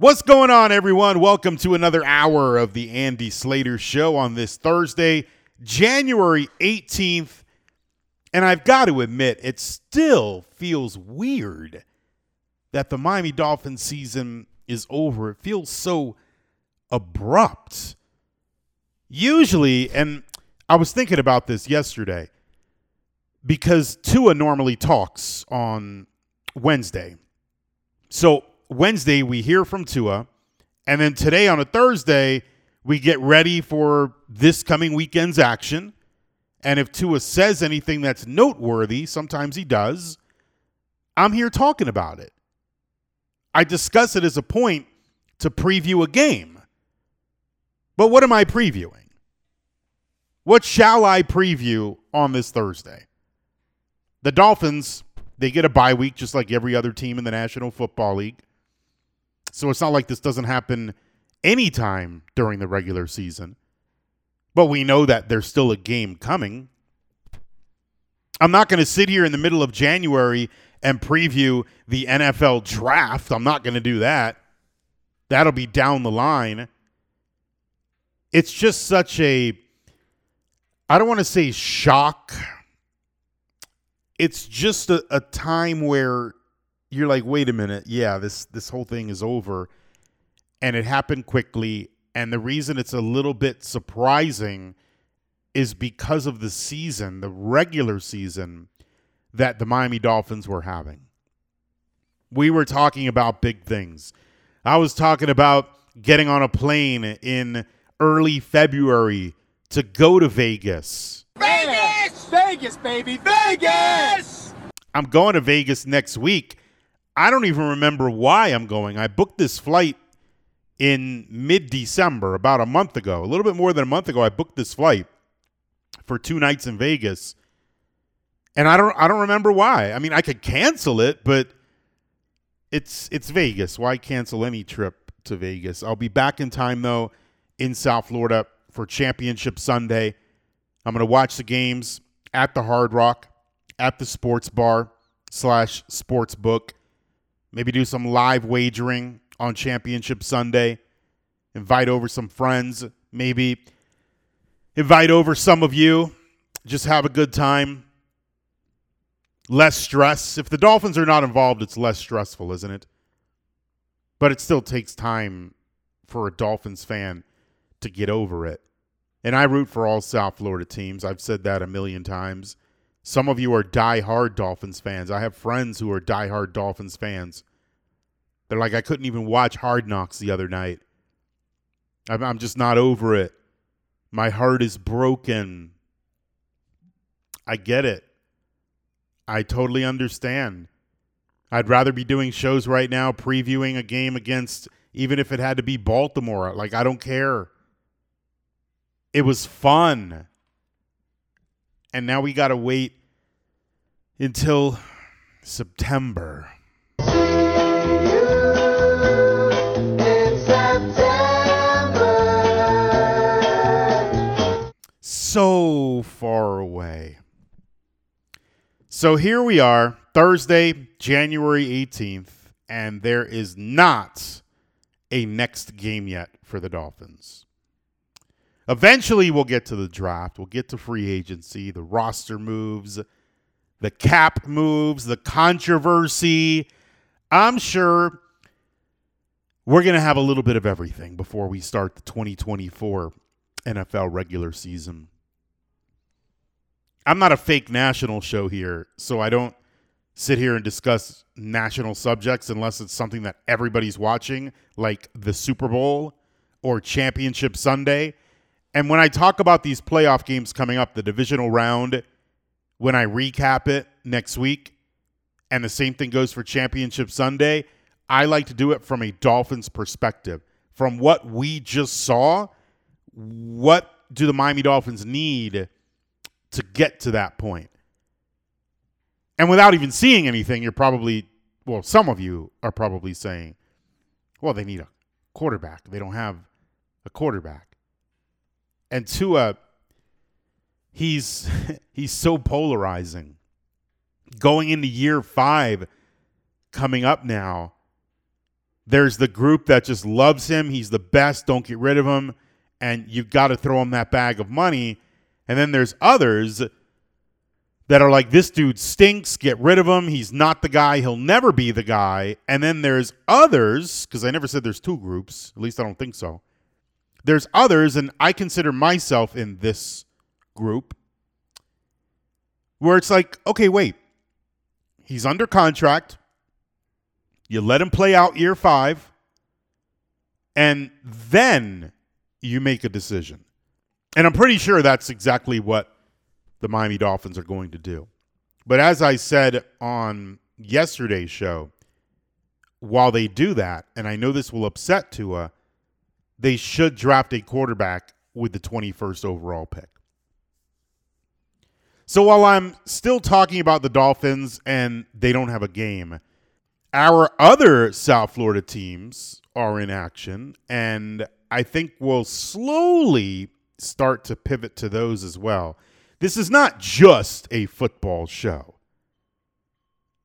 What's going on, everyone? Welcome to another hour of the Andy Slater Show on this Thursday, January 18th. And I've got to admit, it still feels weird that the Miami Dolphins season is over. It feels so abrupt. Usually, and I was thinking about this yesterday because Tua normally talks on Wednesday. So Wednesday, we hear from Tua. And then today, on a Thursday, we get ready for this coming weekend's action. And if Tua says anything that's noteworthy, sometimes he does, I'm here talking about it. I discuss it as a point to preview a game. But what am I previewing? What shall I preview on this Thursday? The Dolphins, they get a bye week just like every other team in the National Football League. So it's not like this doesn't happen anytime during the regular season. But we know that there's still a game coming. I'm not going to sit here in the middle of January and preview the NFL draft. I'm not going to do that. That'll be down the line. It's just such a, I don't want to say shock. It's just a, a time where you're like, wait a minute, yeah, this this whole thing is over, and it happened quickly. And the reason it's a little bit surprising is because of the season, the regular season that the Miami Dolphins were having. We were talking about big things. I was talking about getting on a plane in early February to go to Vegas. Vegas! Vegas, baby! Vegas! I'm going to Vegas next week I don't even remember why I'm going. I booked this flight in mid December, about a month ago, a little bit more than a month ago. I booked this flight for two nights in Vegas. And I don't I don't remember why. I mean, I could cancel it, but it's it's Vegas. Why cancel any trip to Vegas? I'll be back in time though in South Florida for Championship Sunday. I'm going to watch the games at the Hard Rock, at the sports bar slash sports book. Maybe do some live wagering on Championship Sunday. Invite over some friends. Maybe invite over some of you. Just have a good time. Less stress. If the Dolphins are not involved, it's less stressful, isn't it? But it still takes time for a Dolphins fan to get over it. And I root for all South Florida teams. I've said that a million times. Some of you are die-hard Dolphins fans. I have friends who are die-hard Dolphins fans. They're like, I couldn't even watch Hard Knocks the other night. I'm, I'm just not over it. My heart is broken. I get it. I totally understand. I'd rather be doing shows right now previewing a game against, even if it had to be Baltimore. Like, I don't care. It was fun and now we got to wait until September. So far away. So here we are, Thursday, January 18th, and there is not a next game yet for the Dolphins. Eventually, we'll get to the draft. We'll get to free agency, the roster moves, the cap moves, the controversy. I'm sure we're going to have a little bit of everything before we start the 2024 NFL regular season. I'm not a fake national show here, so I don't sit here and discuss national subjects unless it's something that everybody's watching, like the Super Bowl or Championship Sunday. And when I talk about these playoff games coming up, the divisional round, when I recap it next week, and the same thing goes for Championship Sunday, I like to do it from a Dolphins perspective. From what we just saw, what do the Miami Dolphins need to get to that point? And without even seeing anything, you're probably, well, some of you are probably saying, well, they need a quarterback. They don't have a quarterback and Tua, he's he's so polarizing. Going into year five, coming up now, There's the group that just loves him. He's the best. Don't get rid of him. And you've got to throw him that bag of money. And then there's others that are like, this dude stinks. Get rid of him. He's not the guy. He'll never be the guy. And then there's others, because I never said there's two groups. At least I don't think so. There's others, and I consider myself in this group where it's like, okay, wait. He's under contract. You let him play out year five, and then you make a decision. And I'm pretty sure that's exactly what the Miami Dolphins are going to do. But as I said on yesterday's show, while they do that, and I know this will upset Tua, they should draft a quarterback with the 21st overall pick. So while I'm still talking about the Dolphins and they don't have a game, our other South Florida teams are in action, and I think we'll slowly start to pivot to those as well. This is not just a football show,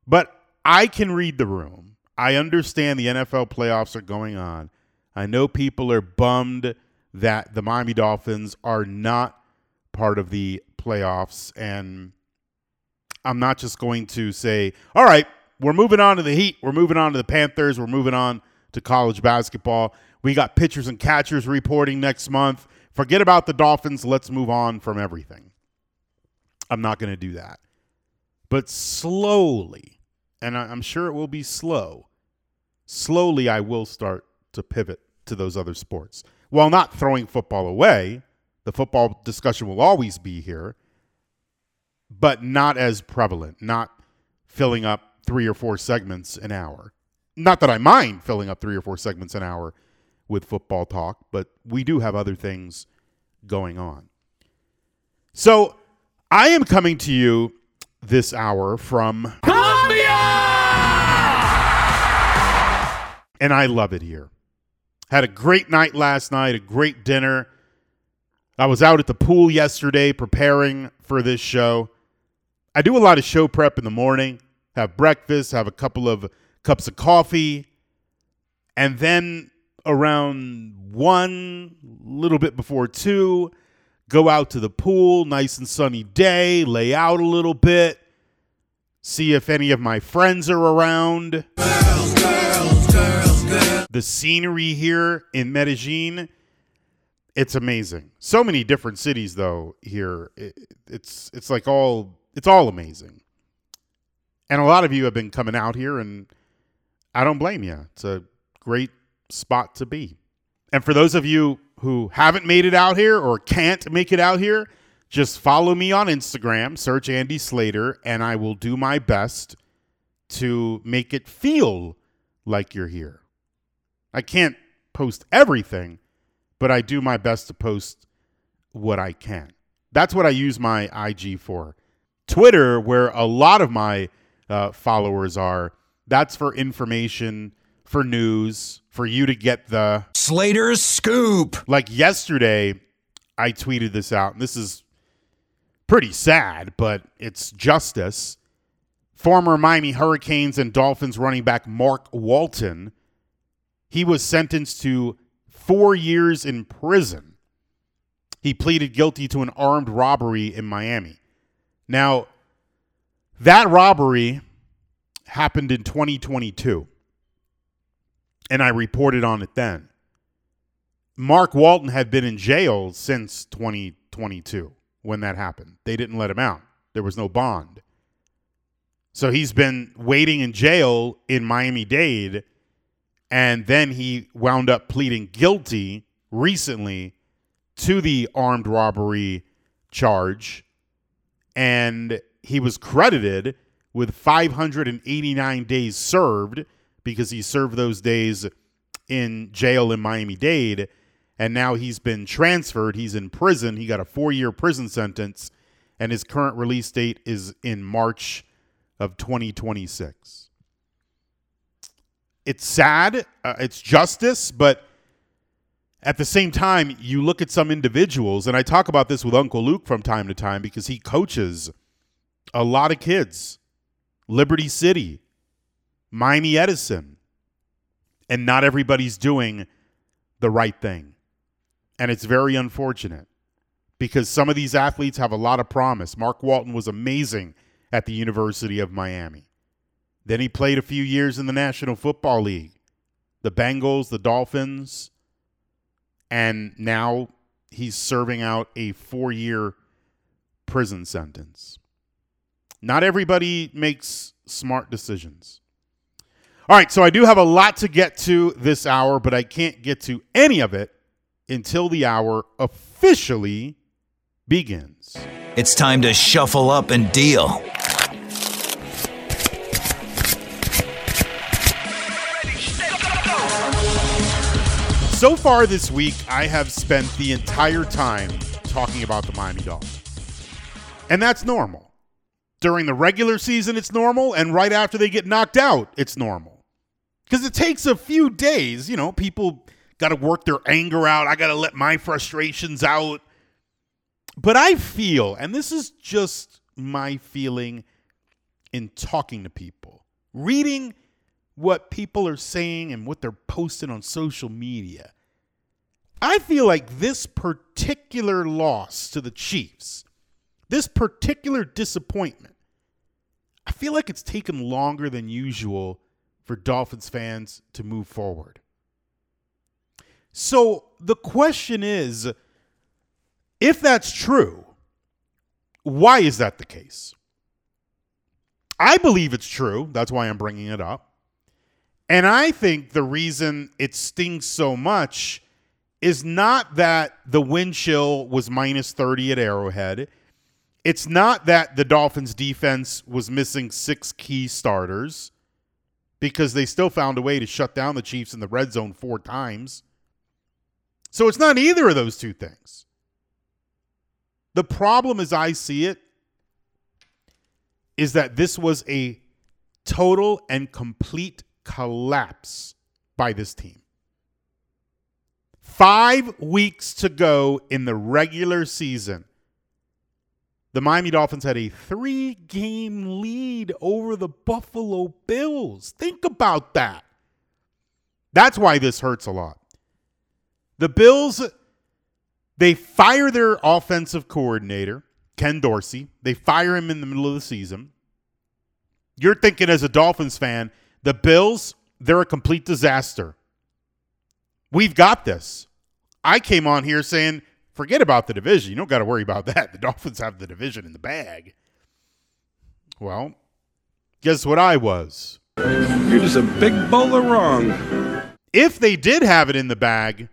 but I can read the room. I understand the NFL playoffs are going on. I know people are bummed that the Miami Dolphins are not part of the playoffs, and I'm not just going to say, all right, we're moving on to the Heat. We're moving on to the Panthers. We're moving on to college basketball. We got pitchers and catchers reporting next month. Forget about the Dolphins. Let's move on from everything. I'm not going to do that. But slowly, and I'm sure it will be slow, slowly I will start to pivot to those other sports. While not throwing football away, the football discussion will always be here, but not as prevalent, not filling up three or four segments an hour. Not that I mind filling up three or four segments an hour with football talk, but we do have other things going on. So I am coming to you this hour from Colombia! and I love it here. Had a great night last night, a great dinner. I was out at the pool yesterday preparing for this show. I do a lot of show prep in the morning have breakfast, have a couple of cups of coffee, and then around one, little bit before two, go out to the pool, nice and sunny day, lay out a little bit, see if any of my friends are around. The scenery here in Medellin, it's amazing. So many different cities though here. It, it's it's like all it's all amazing. And a lot of you have been coming out here, and I don't blame you. It's a great spot to be. And for those of you who haven't made it out here or can't make it out here, just follow me on Instagram, search Andy Slater, and I will do my best to make it feel like you're here. I can't post everything, but I do my best to post what I can. That's what I use my IG for. Twitter, where a lot of my uh, followers are. That's for information, for news, for you to get the Slater's scoop. Like yesterday, I tweeted this out, and this is pretty sad, but it's justice. Former Miami Hurricanes and Dolphins running back Mark Walton, he was sentenced to four years in prison. He pleaded guilty to an armed robbery in Miami. Now, that robbery happened in 2022, and I reported on it then. Mark Walton had been in jail since 2022 when that happened. They didn't let him out, there was no bond. So he's been waiting in jail in Miami Dade, and then he wound up pleading guilty recently to the armed robbery charge. And he was credited with 589 days served because he served those days in jail in Miami Dade. And now he's been transferred. He's in prison. He got a four year prison sentence, and his current release date is in March of 2026. It's sad. Uh, it's justice, but at the same time, you look at some individuals, and I talk about this with Uncle Luke from time to time because he coaches a lot of kids. Liberty City, Miami Edison. And not everybody's doing the right thing. And it's very unfortunate because some of these athletes have a lot of promise. Mark Walton was amazing at the University of Miami. Then he played a few years in the National Football League, the Bengals, the Dolphins, and now he's serving out a four year prison sentence. Not everybody makes smart decisions. All right, so I do have a lot to get to this hour, but I can't get to any of it until the hour officially begins. It's time to shuffle up and deal. So far this week, I have spent the entire time talking about the Miami Dolphins. And that's normal. During the regular season, it's normal. And right after they get knocked out, it's normal. Because it takes a few days. You know, people got to work their anger out. I got to let my frustrations out. But I feel, and this is just my feeling in talking to people, reading what people are saying and what they're posting on social media. I feel like this particular loss to the Chiefs, this particular disappointment, I feel like it's taken longer than usual for Dolphins fans to move forward. So the question is if that's true, why is that the case? I believe it's true. That's why I'm bringing it up. And I think the reason it stings so much is not that the wind chill was minus 30 at Arrowhead. It's not that the Dolphins defense was missing six key starters because they still found a way to shut down the Chiefs in the red zone four times. So it's not either of those two things. The problem, as I see it, is that this was a total and complete collapse by this team. Five weeks to go in the regular season. The Miami Dolphins had a three game lead over the Buffalo Bills. Think about that. That's why this hurts a lot. The Bills, they fire their offensive coordinator, Ken Dorsey. They fire him in the middle of the season. You're thinking, as a Dolphins fan, the Bills, they're a complete disaster. We've got this. I came on here saying, forget about the division. You don't got to worry about that. The Dolphins have the division in the bag. Well, guess what I was? You're just a big bowl of wrong. If they did have it in the bag,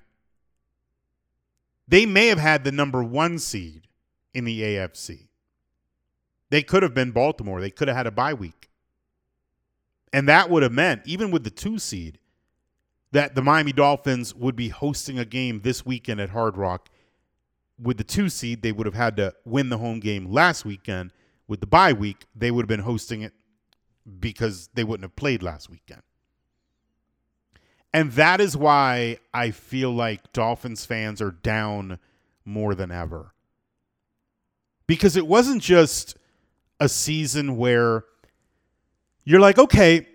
they may have had the number one seed in the AFC. They could have been Baltimore. They could have had a bye week. And that would have meant, even with the two seed, that the Miami Dolphins would be hosting a game this weekend at Hard Rock. With the two seed, they would have had to win the home game last weekend. With the bye week, they would have been hosting it because they wouldn't have played last weekend. And that is why I feel like Dolphins fans are down more than ever. Because it wasn't just a season where you're like, okay,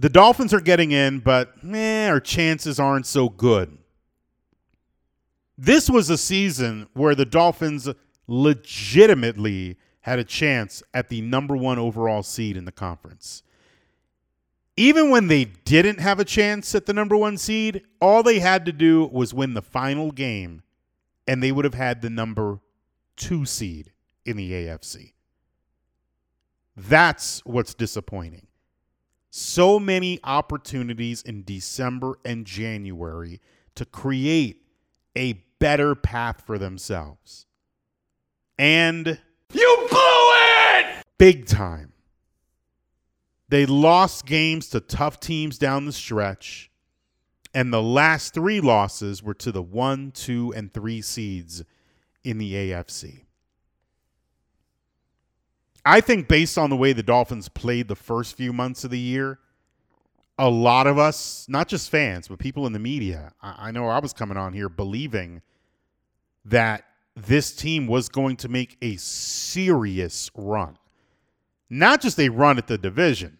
the Dolphins are getting in, but eh, our chances aren't so good. This was a season where the Dolphins legitimately had a chance at the number one overall seed in the conference. Even when they didn't have a chance at the number one seed, all they had to do was win the final game, and they would have had the number two seed in the AFC. That's what's disappointing so many opportunities in December and January to create a better path for themselves. And You blew it! big time. They lost games to tough teams down the stretch, and the last three losses were to the one, two, and three seeds in the AFC. I think based on the way the Dolphins played the first few months of the year, a lot of us, not just fans, but people in the media, I, I know I was coming on here believing that this team was going to make a serious run. Not just a run at the division,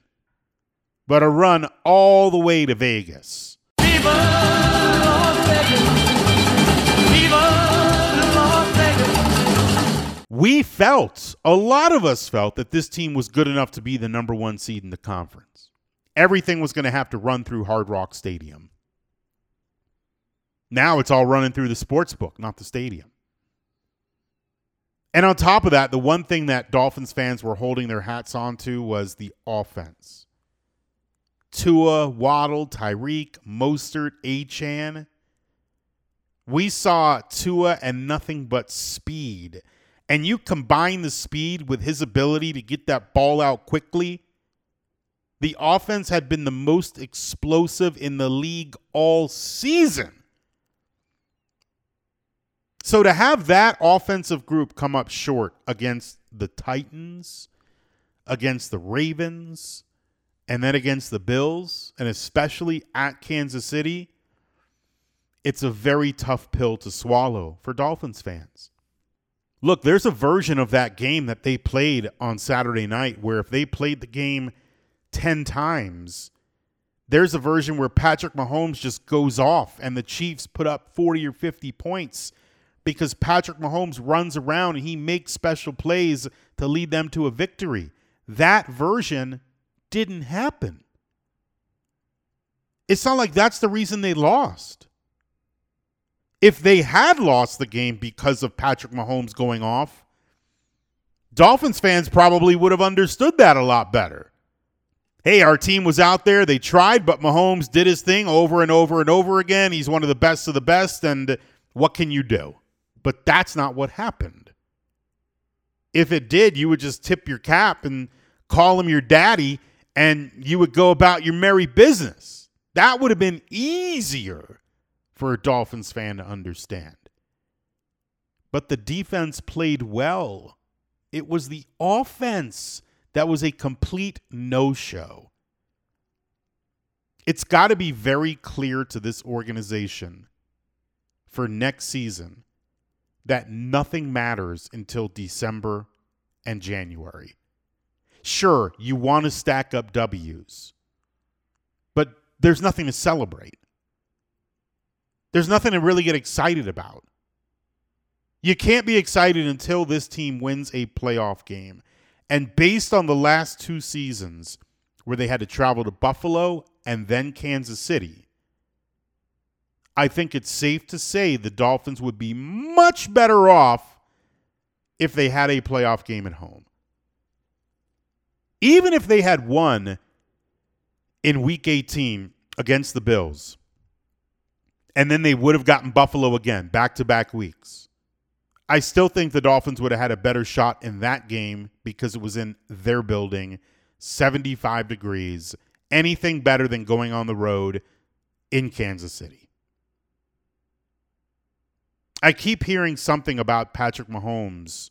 but a run all the way to Vegas. We felt, a lot of us felt, that this team was good enough to be the number one seed in the conference. Everything was going to have to run through Hard Rock Stadium. Now it's all running through the sports book, not the stadium. And on top of that, the one thing that Dolphins fans were holding their hats on to was the offense. Tua, Waddle, Tyreek, Mostert, Achane. We saw Tua and nothing but speed. And you combine the speed with his ability to get that ball out quickly. The offense had been the most explosive in the league all season. So to have that offensive group come up short against the Titans, against the Ravens, and then against the Bills, and especially at Kansas City, it's a very tough pill to swallow for Dolphins fans. Look, there's a version of that game that they played on Saturday night where if they played the game 10 times, there's a version where Patrick Mahomes just goes off and the Chiefs put up 40 or 50 points because Patrick Mahomes runs around and he makes special plays to lead them to a victory. That version didn't happen. It's not like that's the reason they lost. If they had lost the game because of Patrick Mahomes going off, Dolphins fans probably would have understood that a lot better. Hey, our team was out there, they tried, but Mahomes did his thing over and over and over again. He's one of the best of the best, and what can you do? But that's not what happened. If it did, you would just tip your cap and call him your daddy and you would go about your merry business. That would have been easier for a Dolphins fan to understand. But the defense played well. It was the offense that was a complete no show. It's got to be very clear to this organization for next season that nothing matters until December and January. Sure, you want to stack up W's, but there's nothing to celebrate. There's nothing to really get excited about. You can't be excited until this team wins a playoff game. And based on the last two seasons, where they had to travel to Buffalo and then Kansas City, I think it's safe to say the Dolphins would be much better off if they had a playoff game at home. Even if they had won in week 18 against the Bills, and then they would have gotten Buffalo again, back to back weeks. I still think the Dolphins would have had a better shot in that game because it was in their building, 75 degrees. Anything better than going on the road in Kansas City. I keep hearing something about Patrick Mahomes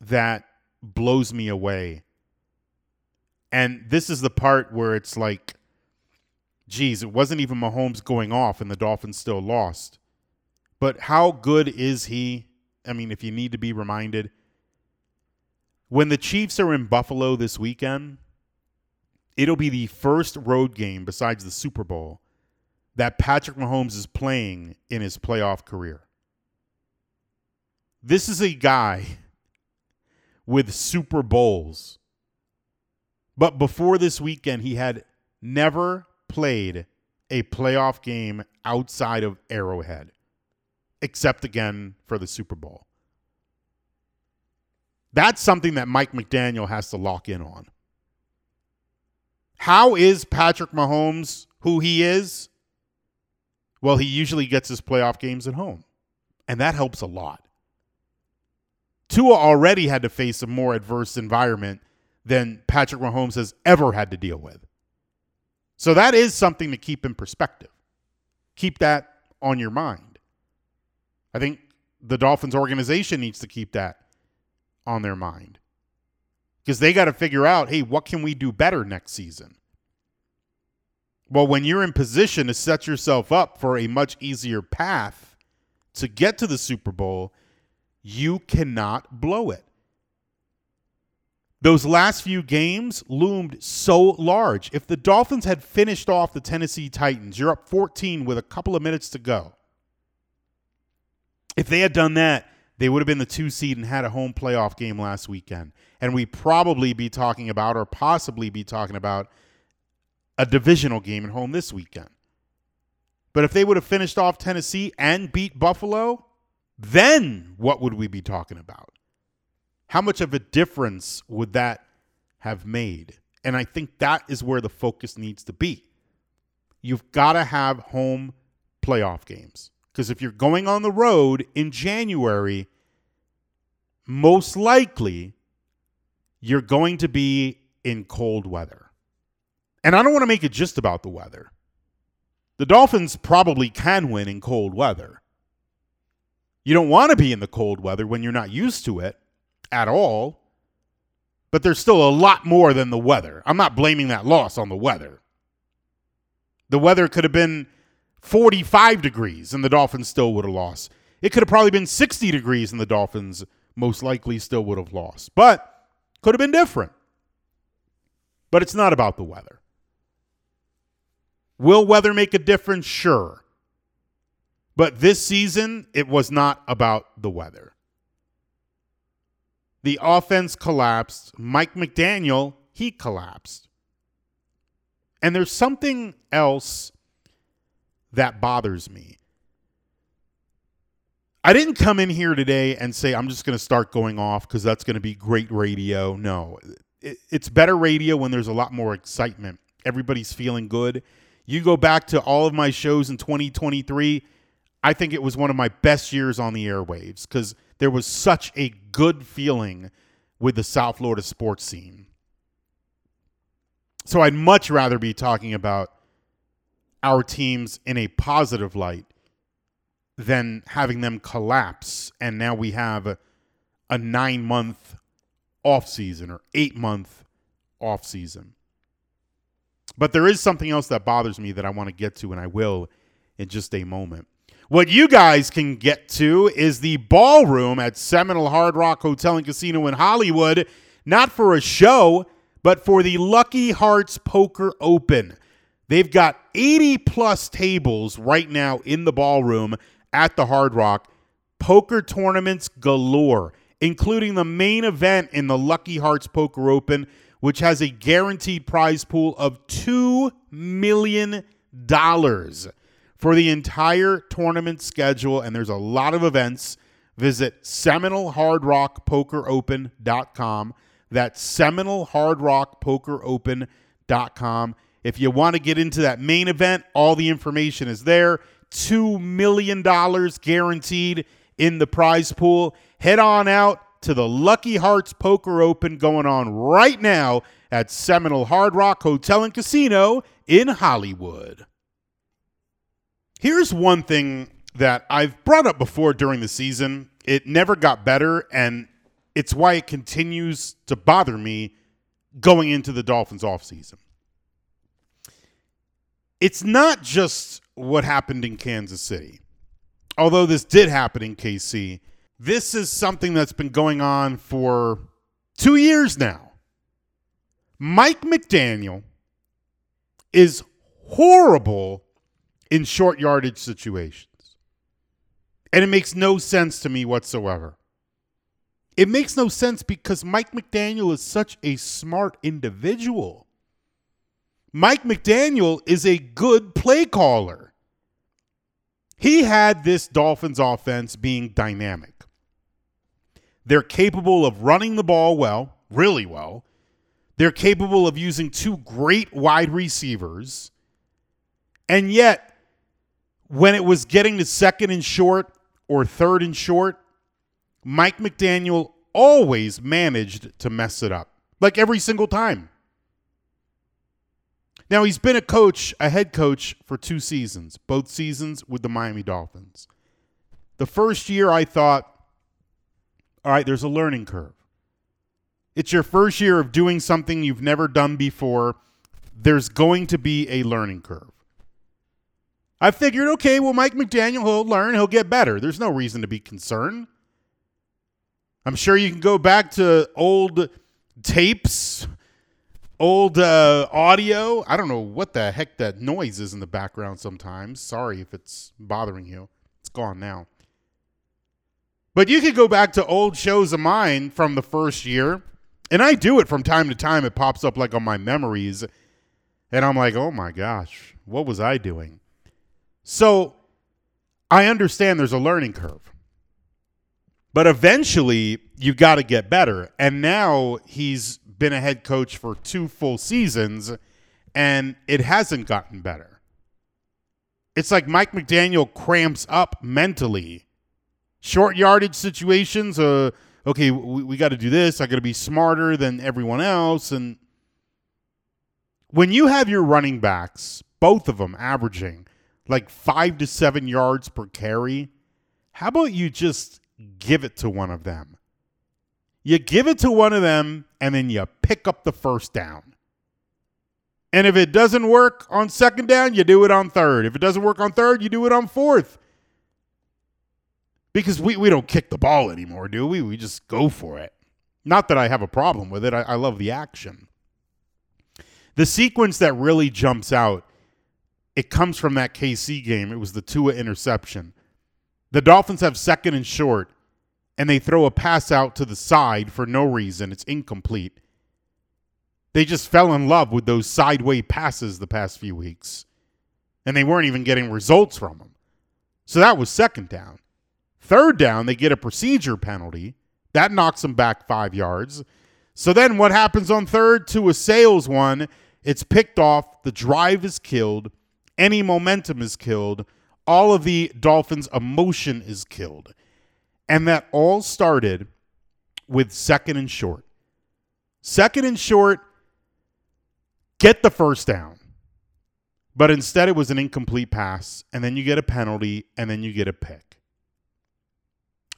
that blows me away. And this is the part where it's like, geez, it wasn't even Mahomes going off and the Dolphins still lost. But how good is he? I mean, if you need to be reminded, when the Chiefs are in Buffalo this weekend, it'll be the first road game besides the Super Bowl that Patrick Mahomes is playing in his playoff career. This is a guy with Super Bowls. But before this weekend, he had never played a playoff game outside of Arrowhead, except again for the Super Bowl. That's something that Mike McDaniel has to lock in on. How is Patrick Mahomes who he is? Well, he usually gets his playoff games at home, and that helps a lot. Tua already had to face a more adverse environment than Patrick Mahomes has ever had to deal with. So that is something to keep in perspective. Keep that on your mind. I think the Dolphins organization needs to keep that on their mind because they got to figure out hey, what can we do better next season? Well, when you're in position to set yourself up for a much easier path to get to the Super Bowl, you cannot blow it. Those last few games loomed so large. If the Dolphins had finished off the Tennessee Titans, you're up 14 with a couple of minutes to go. If they had done that, they would have been the two seed and had a home playoff game last weekend. And we probably be talking about, or possibly be talking about, a divisional game at home this weekend. But if they would have finished off Tennessee and beat Buffalo, then what would we be talking about? How much of a difference would that have made? And I think that is where the focus needs to be. You've got to have home playoff games. Because if you're going on the road in January, most likely you're going to be in cold weather. And I don't want to make it just about the weather. The Dolphins probably can win in cold weather. You don't want to be in the cold weather when you're not used to it at all, but there's still a lot more than the weather. I'm not blaming that loss on the weather. The weather could have been 45 degrees and the Dolphins still would have lost. It could have probably been 60 degrees and the Dolphins most likely still would have lost. But could have been different. But it's not about the weather. Will weather make a difference? Sure. But this season, it was not about the weather. The offense collapsed. Mike McDaniel, he collapsed. And there's something else that bothers me. I didn't come in here today and say I'm just going to start going off because that's going to be great radio. No, it, it's better radio when there's a lot more excitement. Everybody's feeling good. You go back to all of my shows in 2023, I think it was one of my best years on the airwaves because there was such a good feeling with the South Florida sports scene. So I'd much rather be talking about our teams in a positive light than having them collapse and now we have a, a 9 month off season or 8 month off season. But there is something else that bothers me that I want to get to and I will in just a moment. What you guys can get to is the ballroom at Seminole Hard Rock Hotel and Casino in Hollywood, not for a show, but for the Lucky Hearts Poker Open. They've got 80 plus tables right now in the ballroom at the Hard Rock. Poker tournaments galore, including the main event in the Lucky Hearts Poker Open, which has a guaranteed prize pool of $2 million for the entire tournament schedule. And there's a lot of events. Visit SeminoleHardRockPokerOpen.com. That's SeminoleHardRockPokerOpen.com. If you want to get into that main event, all the information is there. $2 million guaranteed in the prize pool. Head on out to the Lucky Hearts Poker Open going on right now at Seminole Hard Rock Hotel and Casino in Hollywood. Here's one thing that I've brought up before during the season. It never got better, and it's why it continues to bother me going into the Dolphins offseason. It's not just what happened in Kansas City, although this did happen in KC. This is something that's been going on for two years now. Mike McDaniel is horrible in short yardage situations. And it makes no sense to me whatsoever. It makes no sense because Mike McDaniel is such a smart individual. Mike McDaniel is a good play caller. He had this Dolphins offense being dynamic. They're capable of running the ball well, really well. They're capable of using two great wide receivers. And yet, when it was getting to second and short or third and short, Mike McDaniel always managed to mess it up, like every single time. Now, he's been a coach, a head coach for two seasons, both seasons with the Miami Dolphins. The first year, I thought, all right, there's a learning curve. It's your first year of doing something you've never done before. There's going to be a learning curve. I figured, okay, well, Mike McDaniel, he'll learn, he'll get better. There's no reason to be concerned. I'm sure you can go back to old tapes, old uh, audio. I don't know what the heck that noise is in the background sometimes. Sorry if it's bothering you. It's gone now. But you could go back to old shows of mine from the first year, and I do it from time to time. It pops up like on my memories, and I'm like, oh my gosh, what was I doing? So I understand there's a learning curve. But eventually, you got to get better. And now he's been a head coach for two full seasons, and it hasn't gotten better. It's like Mike McDaniel cramps up mentally. Short yardage situations, uh, okay, we, we got to do this. I got to be smarter than everyone else. And when you have your running backs, both of them averaging like five to seven yards per carry, how about you just give it to one of them? You give it to one of them and then you pick up the first down. And if it doesn't work on second down, you do it on third. If it doesn't work on third, you do it on fourth. Because we, we don't kick the ball anymore, do we? We just go for it. Not that I have a problem with it, I, I love the action. The sequence that really jumps out, it comes from that KC game. It was the Tua interception. The Dolphins have second and short, and they throw a pass out to the side for no reason. It's incomplete. They just fell in love with those sideway passes the past few weeks, and they weren't even getting results from them. So that was second down. Third down, they get a procedure penalty. That knocks them back five yards. So then what happens on third? Tua sails one. It's picked off. The drive is killed. Any momentum is killed. All of the Dolphins' emotion is killed. And that all started with second and short. Second and short, get the first down. But instead, it was an incomplete pass, and then you get a penalty, and then you get a pick.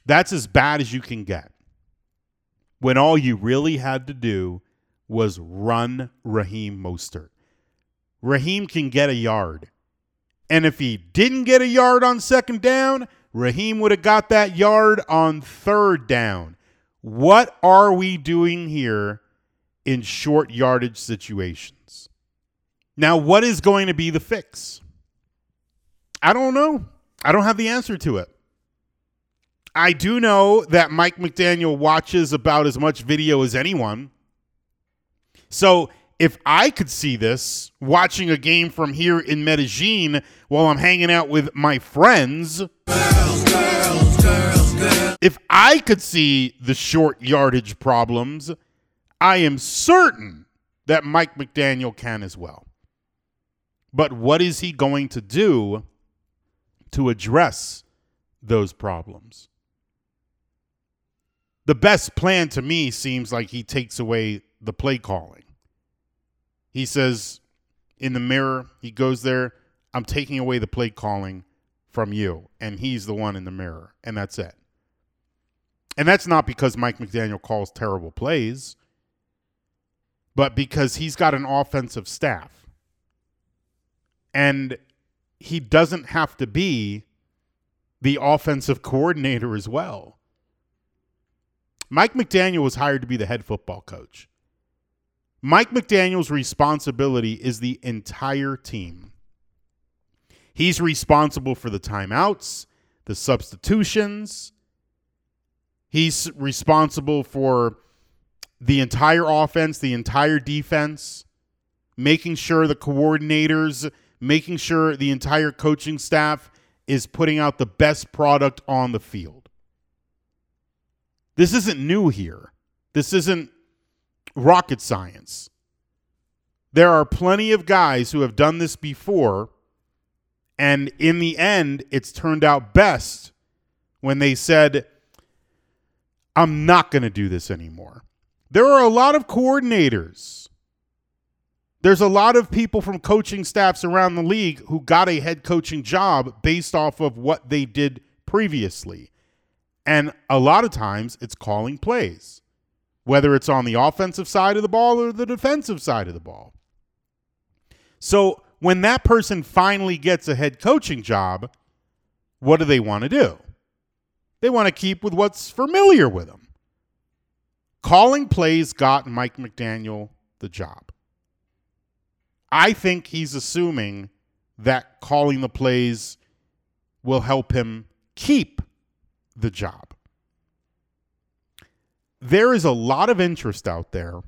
That's as bad as you can get when all you really had to do was run Raheem Mostert. Raheem can get a yard. And if he didn't get a yard on second down, Raheem would have got that yard on third down. What are we doing here in short yardage situations? Now, what is going to be the fix? I don't know. I don't have the answer to it. I do know that Mike McDaniel watches about as much video as anyone. So if I could see this watching a game from here in Medellin while I'm hanging out with my friends, if I could see the short yardage problems, I am certain that Mike McDaniel can as well. But what is he going to do to address those problems? The best plan to me seems like he takes away the play calling. He says in the mirror, he goes there, I'm taking away the play calling from you. And he's the one in the mirror. And that's it. And that's not because Mike McDaniel calls terrible plays, but because he's got an offensive staff. And he doesn't have to be the offensive coordinator as well. Mike McDaniel was hired to be the head football coach. Mike McDaniel's responsibility is the entire team. He's responsible for the timeouts, the substitutions. He's responsible for the entire offense, the entire defense, making sure the coordinators, making sure the entire coaching staff is putting out the best product on the field. This isn't new here. This isn't rocket science. There are plenty of guys who have done this before, and in the end, it's turned out best when they said, I'm not going to do this anymore. There are a lot of coordinators. There's a lot of people from coaching staffs around the league who got a head coaching job based off of what they did previously. And a lot of times it's calling plays, whether it's on the offensive side of the ball or the defensive side of the ball. So when that person finally gets a head coaching job, what do they want to do? They want to keep with what's familiar with them. calling plays got Mike McDaniel the job. I think he's assuming that calling the plays will help him keep the job. There is a lot of interest out there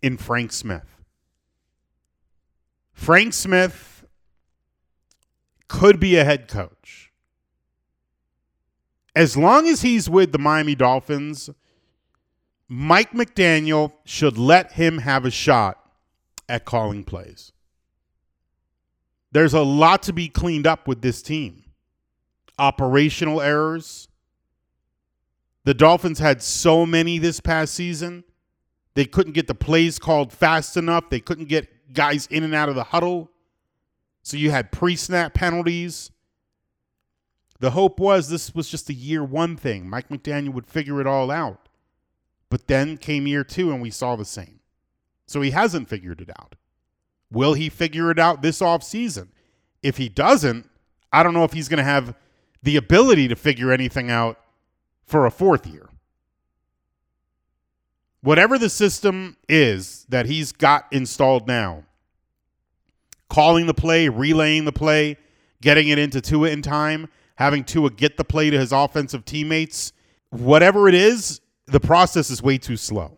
in Frank Smith. Frank Smith could be a head coach. As long as he's with the Miami Dolphins, Mike McDaniel should let him have a shot at calling plays. There's a lot to be cleaned up with this team. Operational errors. The Dolphins had so many this past season. They couldn't get the plays called fast enough. They couldn't get guys in and out of the huddle. So you had pre snap penalties. The hope was this was just a year one thing. Mike McDaniel would figure it all out. But then came year two and we saw the same. So he hasn't figured it out. Will he figure it out this offseason? If he doesn't, I don't know if he's going to have the ability to figure anything out for a fourth year. Whatever the system is that he's got installed now, calling the play, relaying the play, getting it into Tua in time, having Tua get the play to his offensive teammates, whatever it is, the process is way too slow.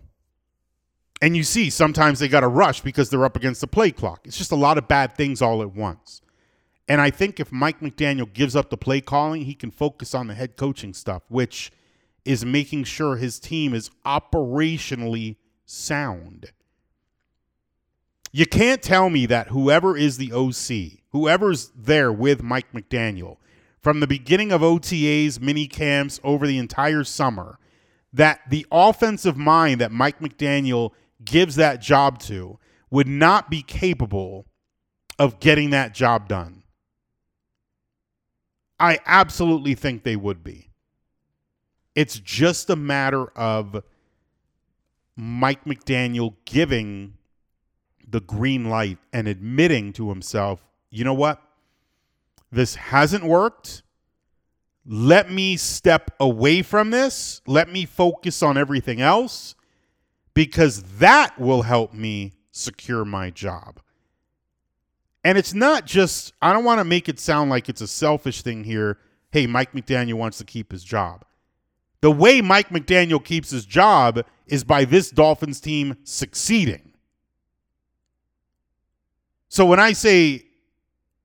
And you see, sometimes they got to rush because they're up against the play clock. It's just a lot of bad things all at once. And I think if Mike McDaniel gives up the play calling, he can focus on the head coaching stuff, which is making sure his team is operationally sound. You can't tell me that whoever is the OC, whoever's there with Mike McDaniel, from the beginning of OTAs, mini camps over the entire summer, that the offensive mind that Mike McDaniel gives that job to would not be capable of getting that job done. I absolutely think they would be. It's just a matter of Mike McDaniel giving the green light and admitting to himself, you know what? This hasn't worked. Let me step away from this. Let me focus on everything else because that will help me secure my job. And it's not just, I don't want to make it sound like it's a selfish thing here. Hey, Mike McDaniel wants to keep his job. The way Mike McDaniel keeps his job is by this Dolphins team succeeding. So when I say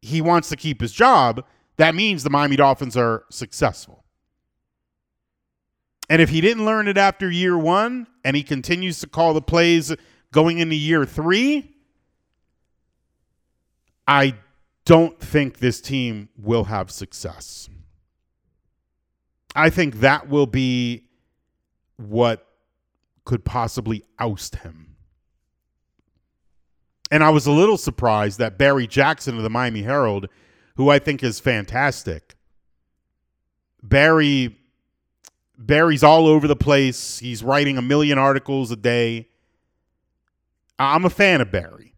he wants to keep his job, that means the Miami Dolphins are successful. And if he didn't learn it after year one and he continues to call the plays going into year three, I don't think this team will have success. I think that will be what could possibly oust him. And I was a little surprised that Barry Jackson of the Miami Herald, who I think is fantastic, Barry Barry's all over the place. He's writing a million articles a day. I'm a fan of Barry.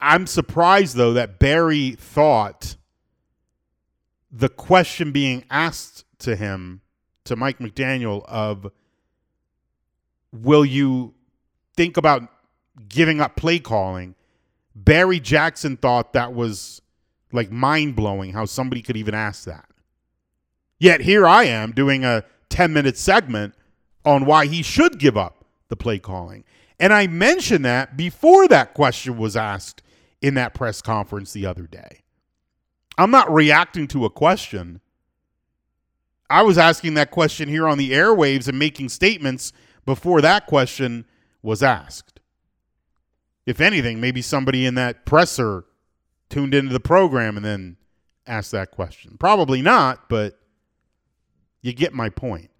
I'm surprised though that Barry thought the question being asked to him to Mike McDaniel of will you think about giving up play calling Barry Jackson thought that was like mind blowing how somebody could even ask that Yet here I am doing a 10 minute segment on why he should give up the play calling. And I mentioned that before that question was asked in that press conference the other day. I'm not reacting to a question. I was asking that question here on the airwaves and making statements before that question was asked. If anything, maybe somebody in that presser tuned into the program and then asked that question. Probably not, but you get my point.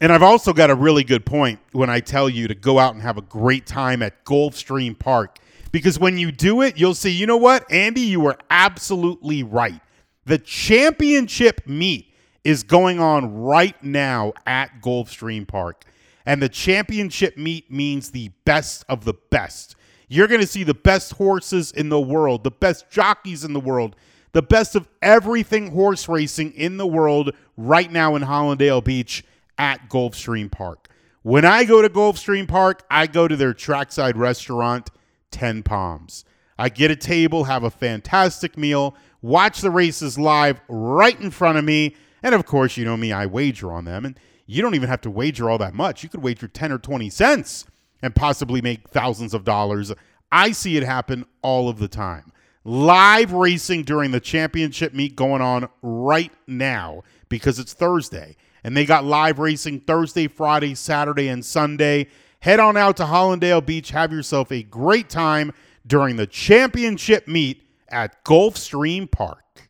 And I've also got a really good point when I tell you to go out and have a great time at Gulfstream Park. Because when you do it, you'll see, you know what, Andy, you were absolutely right. The championship meet is going on right now at Gulfstream Park. And the championship meet means the best of the best. You're going to see the best horses in the world, the best jockeys in the world, the best of everything horse racing in the world right now in Hallandale Beach at Gulfstream Park. When I go to Gulfstream Park, I go to their trackside restaurant, 10 Palms. I get a table, have a fantastic meal, watch the races live right in front of me, and of course, you know me, I wager on them. And you don't even have to wager all that much. You could wager 10 or 20 cents and possibly make thousands of dollars. I see it happen all of the time. Live racing during the championship meet going on right now because it's Thursday. And they got live racing Thursday, Friday, Saturday, and Sunday. Head on out to Hallandale Beach. Have yourself a great time during the championship meet at Gulfstream Park.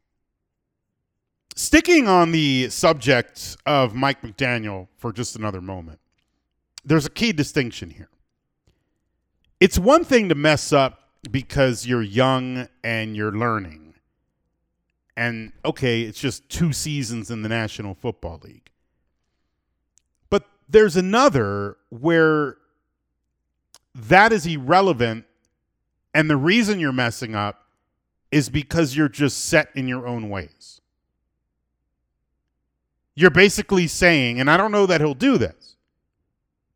Sticking on the subject of Mike McDaniel for just another moment, there's a key distinction here. It's one thing to mess up because you're young and you're learning. And okay, it's just two seasons in the National Football League. There's another where that is irrelevant. And the reason you're messing up is because you're just set in your own ways. You're basically saying, and I don't know that he'll do this,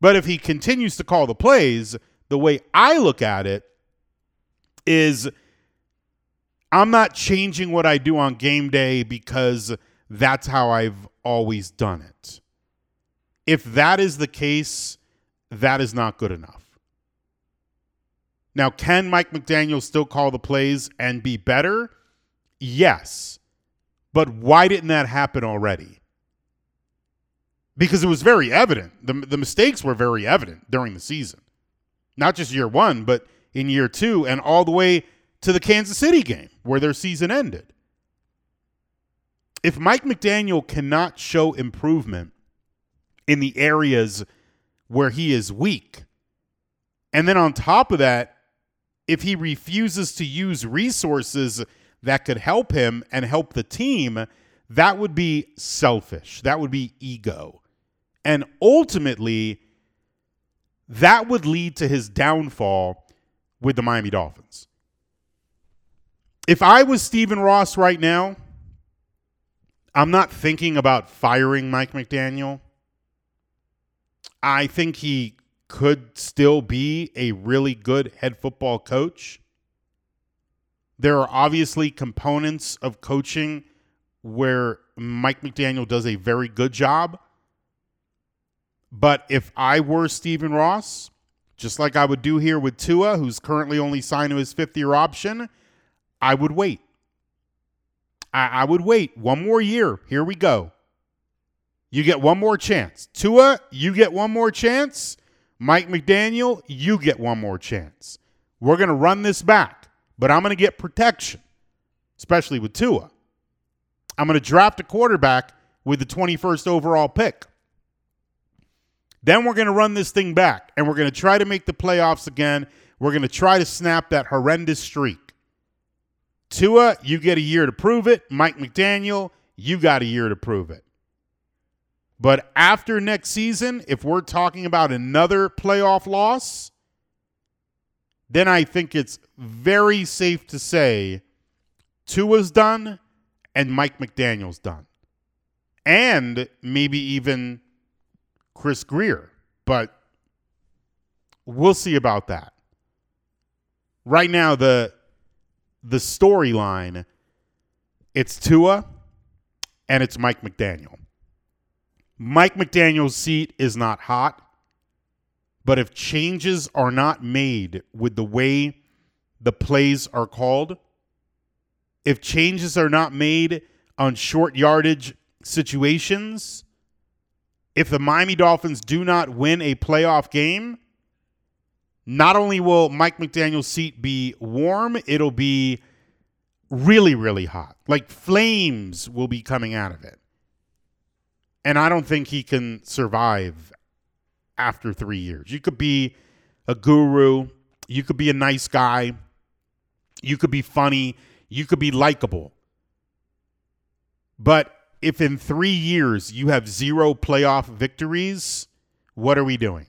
but if he continues to call the plays, the way I look at it is I'm not changing what I do on game day because that's how I've always done it. If that is the case, that is not good enough. Now, can Mike McDaniel still call the plays and be better? Yes. But why didn't that happen already? Because it was very evident. The, the mistakes were very evident during the season. Not just year one, but in year two and all the way to the Kansas City game where their season ended. If Mike McDaniel cannot show improvement in the areas where he is weak, and then on top of that, if he refuses to use resources that could help him and help the team, that would be selfish. That would be ego. And ultimately, that would lead to his downfall with the Miami Dolphins. If I was Stephen Ross right now, I'm not thinking about firing Mike McDaniel. I think he could still be a really good head football coach. There are obviously components of coaching where Mike McDaniel does a very good job. But if I were Stephen Ross, just like I would do here with Tua, who's currently only signed to his fifth year option, I would wait. I, I would wait one more year. Here we go. You get one more chance. Tua, you get one more chance. Mike McDaniel, you get one more chance. We're going to run this back, but I'm going to get protection, especially with Tua. I'm going to draft a quarterback with the 21st overall pick. Then we're going to run this thing back and we're going to try to make the playoffs again. We're going to try to snap that horrendous streak. Tua, you get a year to prove it. Mike McDaniel, you got a year to prove it. But after next season, if we're talking about another playoff loss, then I think it's very safe to say Tua's done and Mike McDaniel's done. And maybe even Chris Grier. But we'll see about that. Right now, the the storyline, it's Tua and it's Mike McDaniel. Mike McDaniel's seat is not hot, but if changes are not made with the way the plays are called, if changes are not made on short yardage situations, if the Miami Dolphins do not win a playoff game, not only will Mike McDaniel's seat be warm, it'll be really, really hot. Like flames will be coming out of it. And I don't think he can survive after three years. You could be a guru, you could be a nice guy, you could be funny, you could be likable. But if in three years you have zero playoff victories, what are we doing?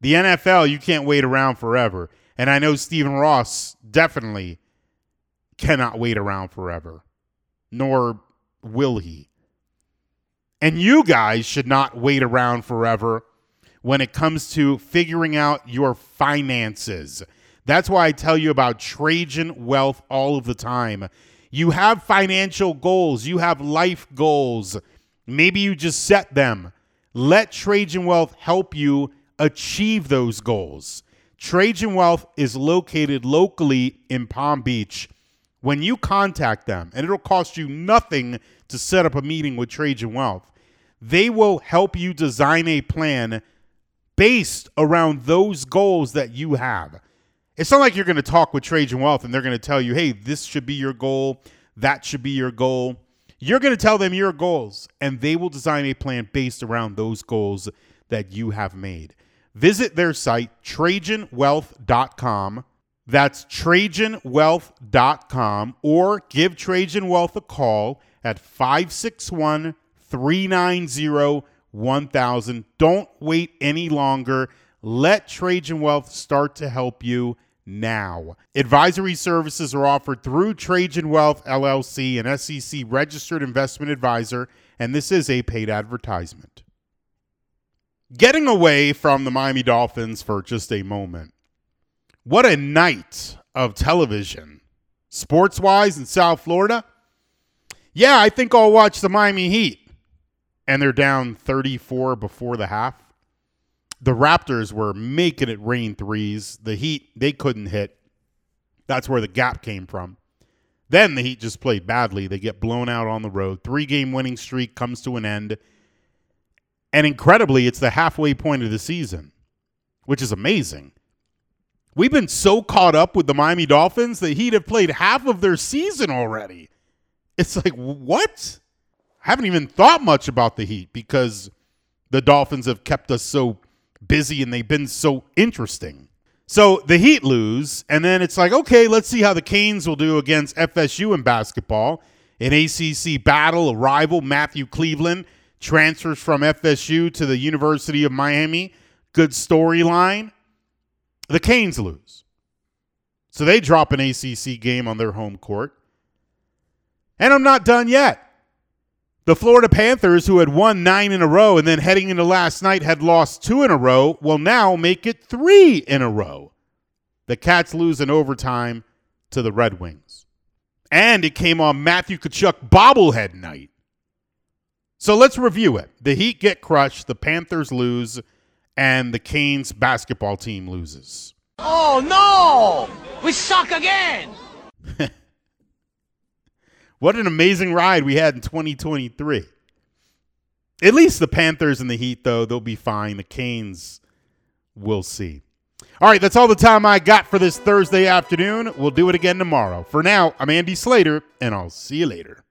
The NFL, you can't wait around forever. And I know Stephen Ross definitely cannot wait around forever, nor will he. And you guys should not wait around forever when it comes to figuring out your finances. That's why I tell you about Trajan Wealth all of the time. You have financial goals, you have life goals. Maybe you just set them. Let Trajan Wealth help you achieve those goals. Trajan Wealth is located locally in Palm Beach. When you contact them, and it'll cost you nothing to set up a meeting with Trajan Wealth, they will help you design a plan based around those goals that you have. It's not like you're going to talk with Trajan Wealth and they're going to tell you, hey, this should be your goal, that should be your goal. You're going to tell them your goals, and they will design a plan based around those goals that you have made. Visit their site, TrajanWealth.com. That's TrajanWealth.com, or give Trajan Wealth a call at 561 390 1000. Don't wait any longer. Let Trajan Wealth start to help you now. Advisory services are offered through Trajan Wealth LLC, an SEC registered investment advisor, and this is a paid advertisement. Getting away from the Miami Dolphins for just a moment. What a night of television, sports wise in South Florida. Yeah, I think I'll watch the Miami Heat. And they're down 34 before the half the Raptors were making it rain threes. The Heat, they couldn't hit. That's where the gap came from. Then the Heat just played badly. They get blown out on the road. Three game winning streak comes to an end. And incredibly, it's the halfway point of the season, which is amazing. We've been so caught up with the Miami Dolphins, the Heat have played half of their season already. It's like, what? I haven't even thought much about the Heat because the Dolphins have kept us so busy and they've been so interesting. So the Heat lose, and then it's like, okay, let's see how the Canes will do against FSU in basketball. An ACC battle, a rival, Matthew Cleveland transfers from FSU to the University of Miami. Good storyline. The Canes lose. So they drop an ACC game on their home court. And I'm not done yet. The Florida Panthers, who had won nine in a row and then heading into last night had lost two in a row, will now make it three in a row. The Cats lose in overtime to the Red Wings. And it came on Matthew Tkachuk bobblehead night. So let's review it. The Heat get crushed, the Panthers lose, and the Canes basketball team loses. Oh no! We suck again! What an amazing ride we had in 2023. At least the Panthers and the Heat, though, they'll be fine. The Canes, we'll see. All right, that's all the time I got for this Thursday afternoon. We'll do it again tomorrow. For now, I'm Andy Slater, and I'll see you later.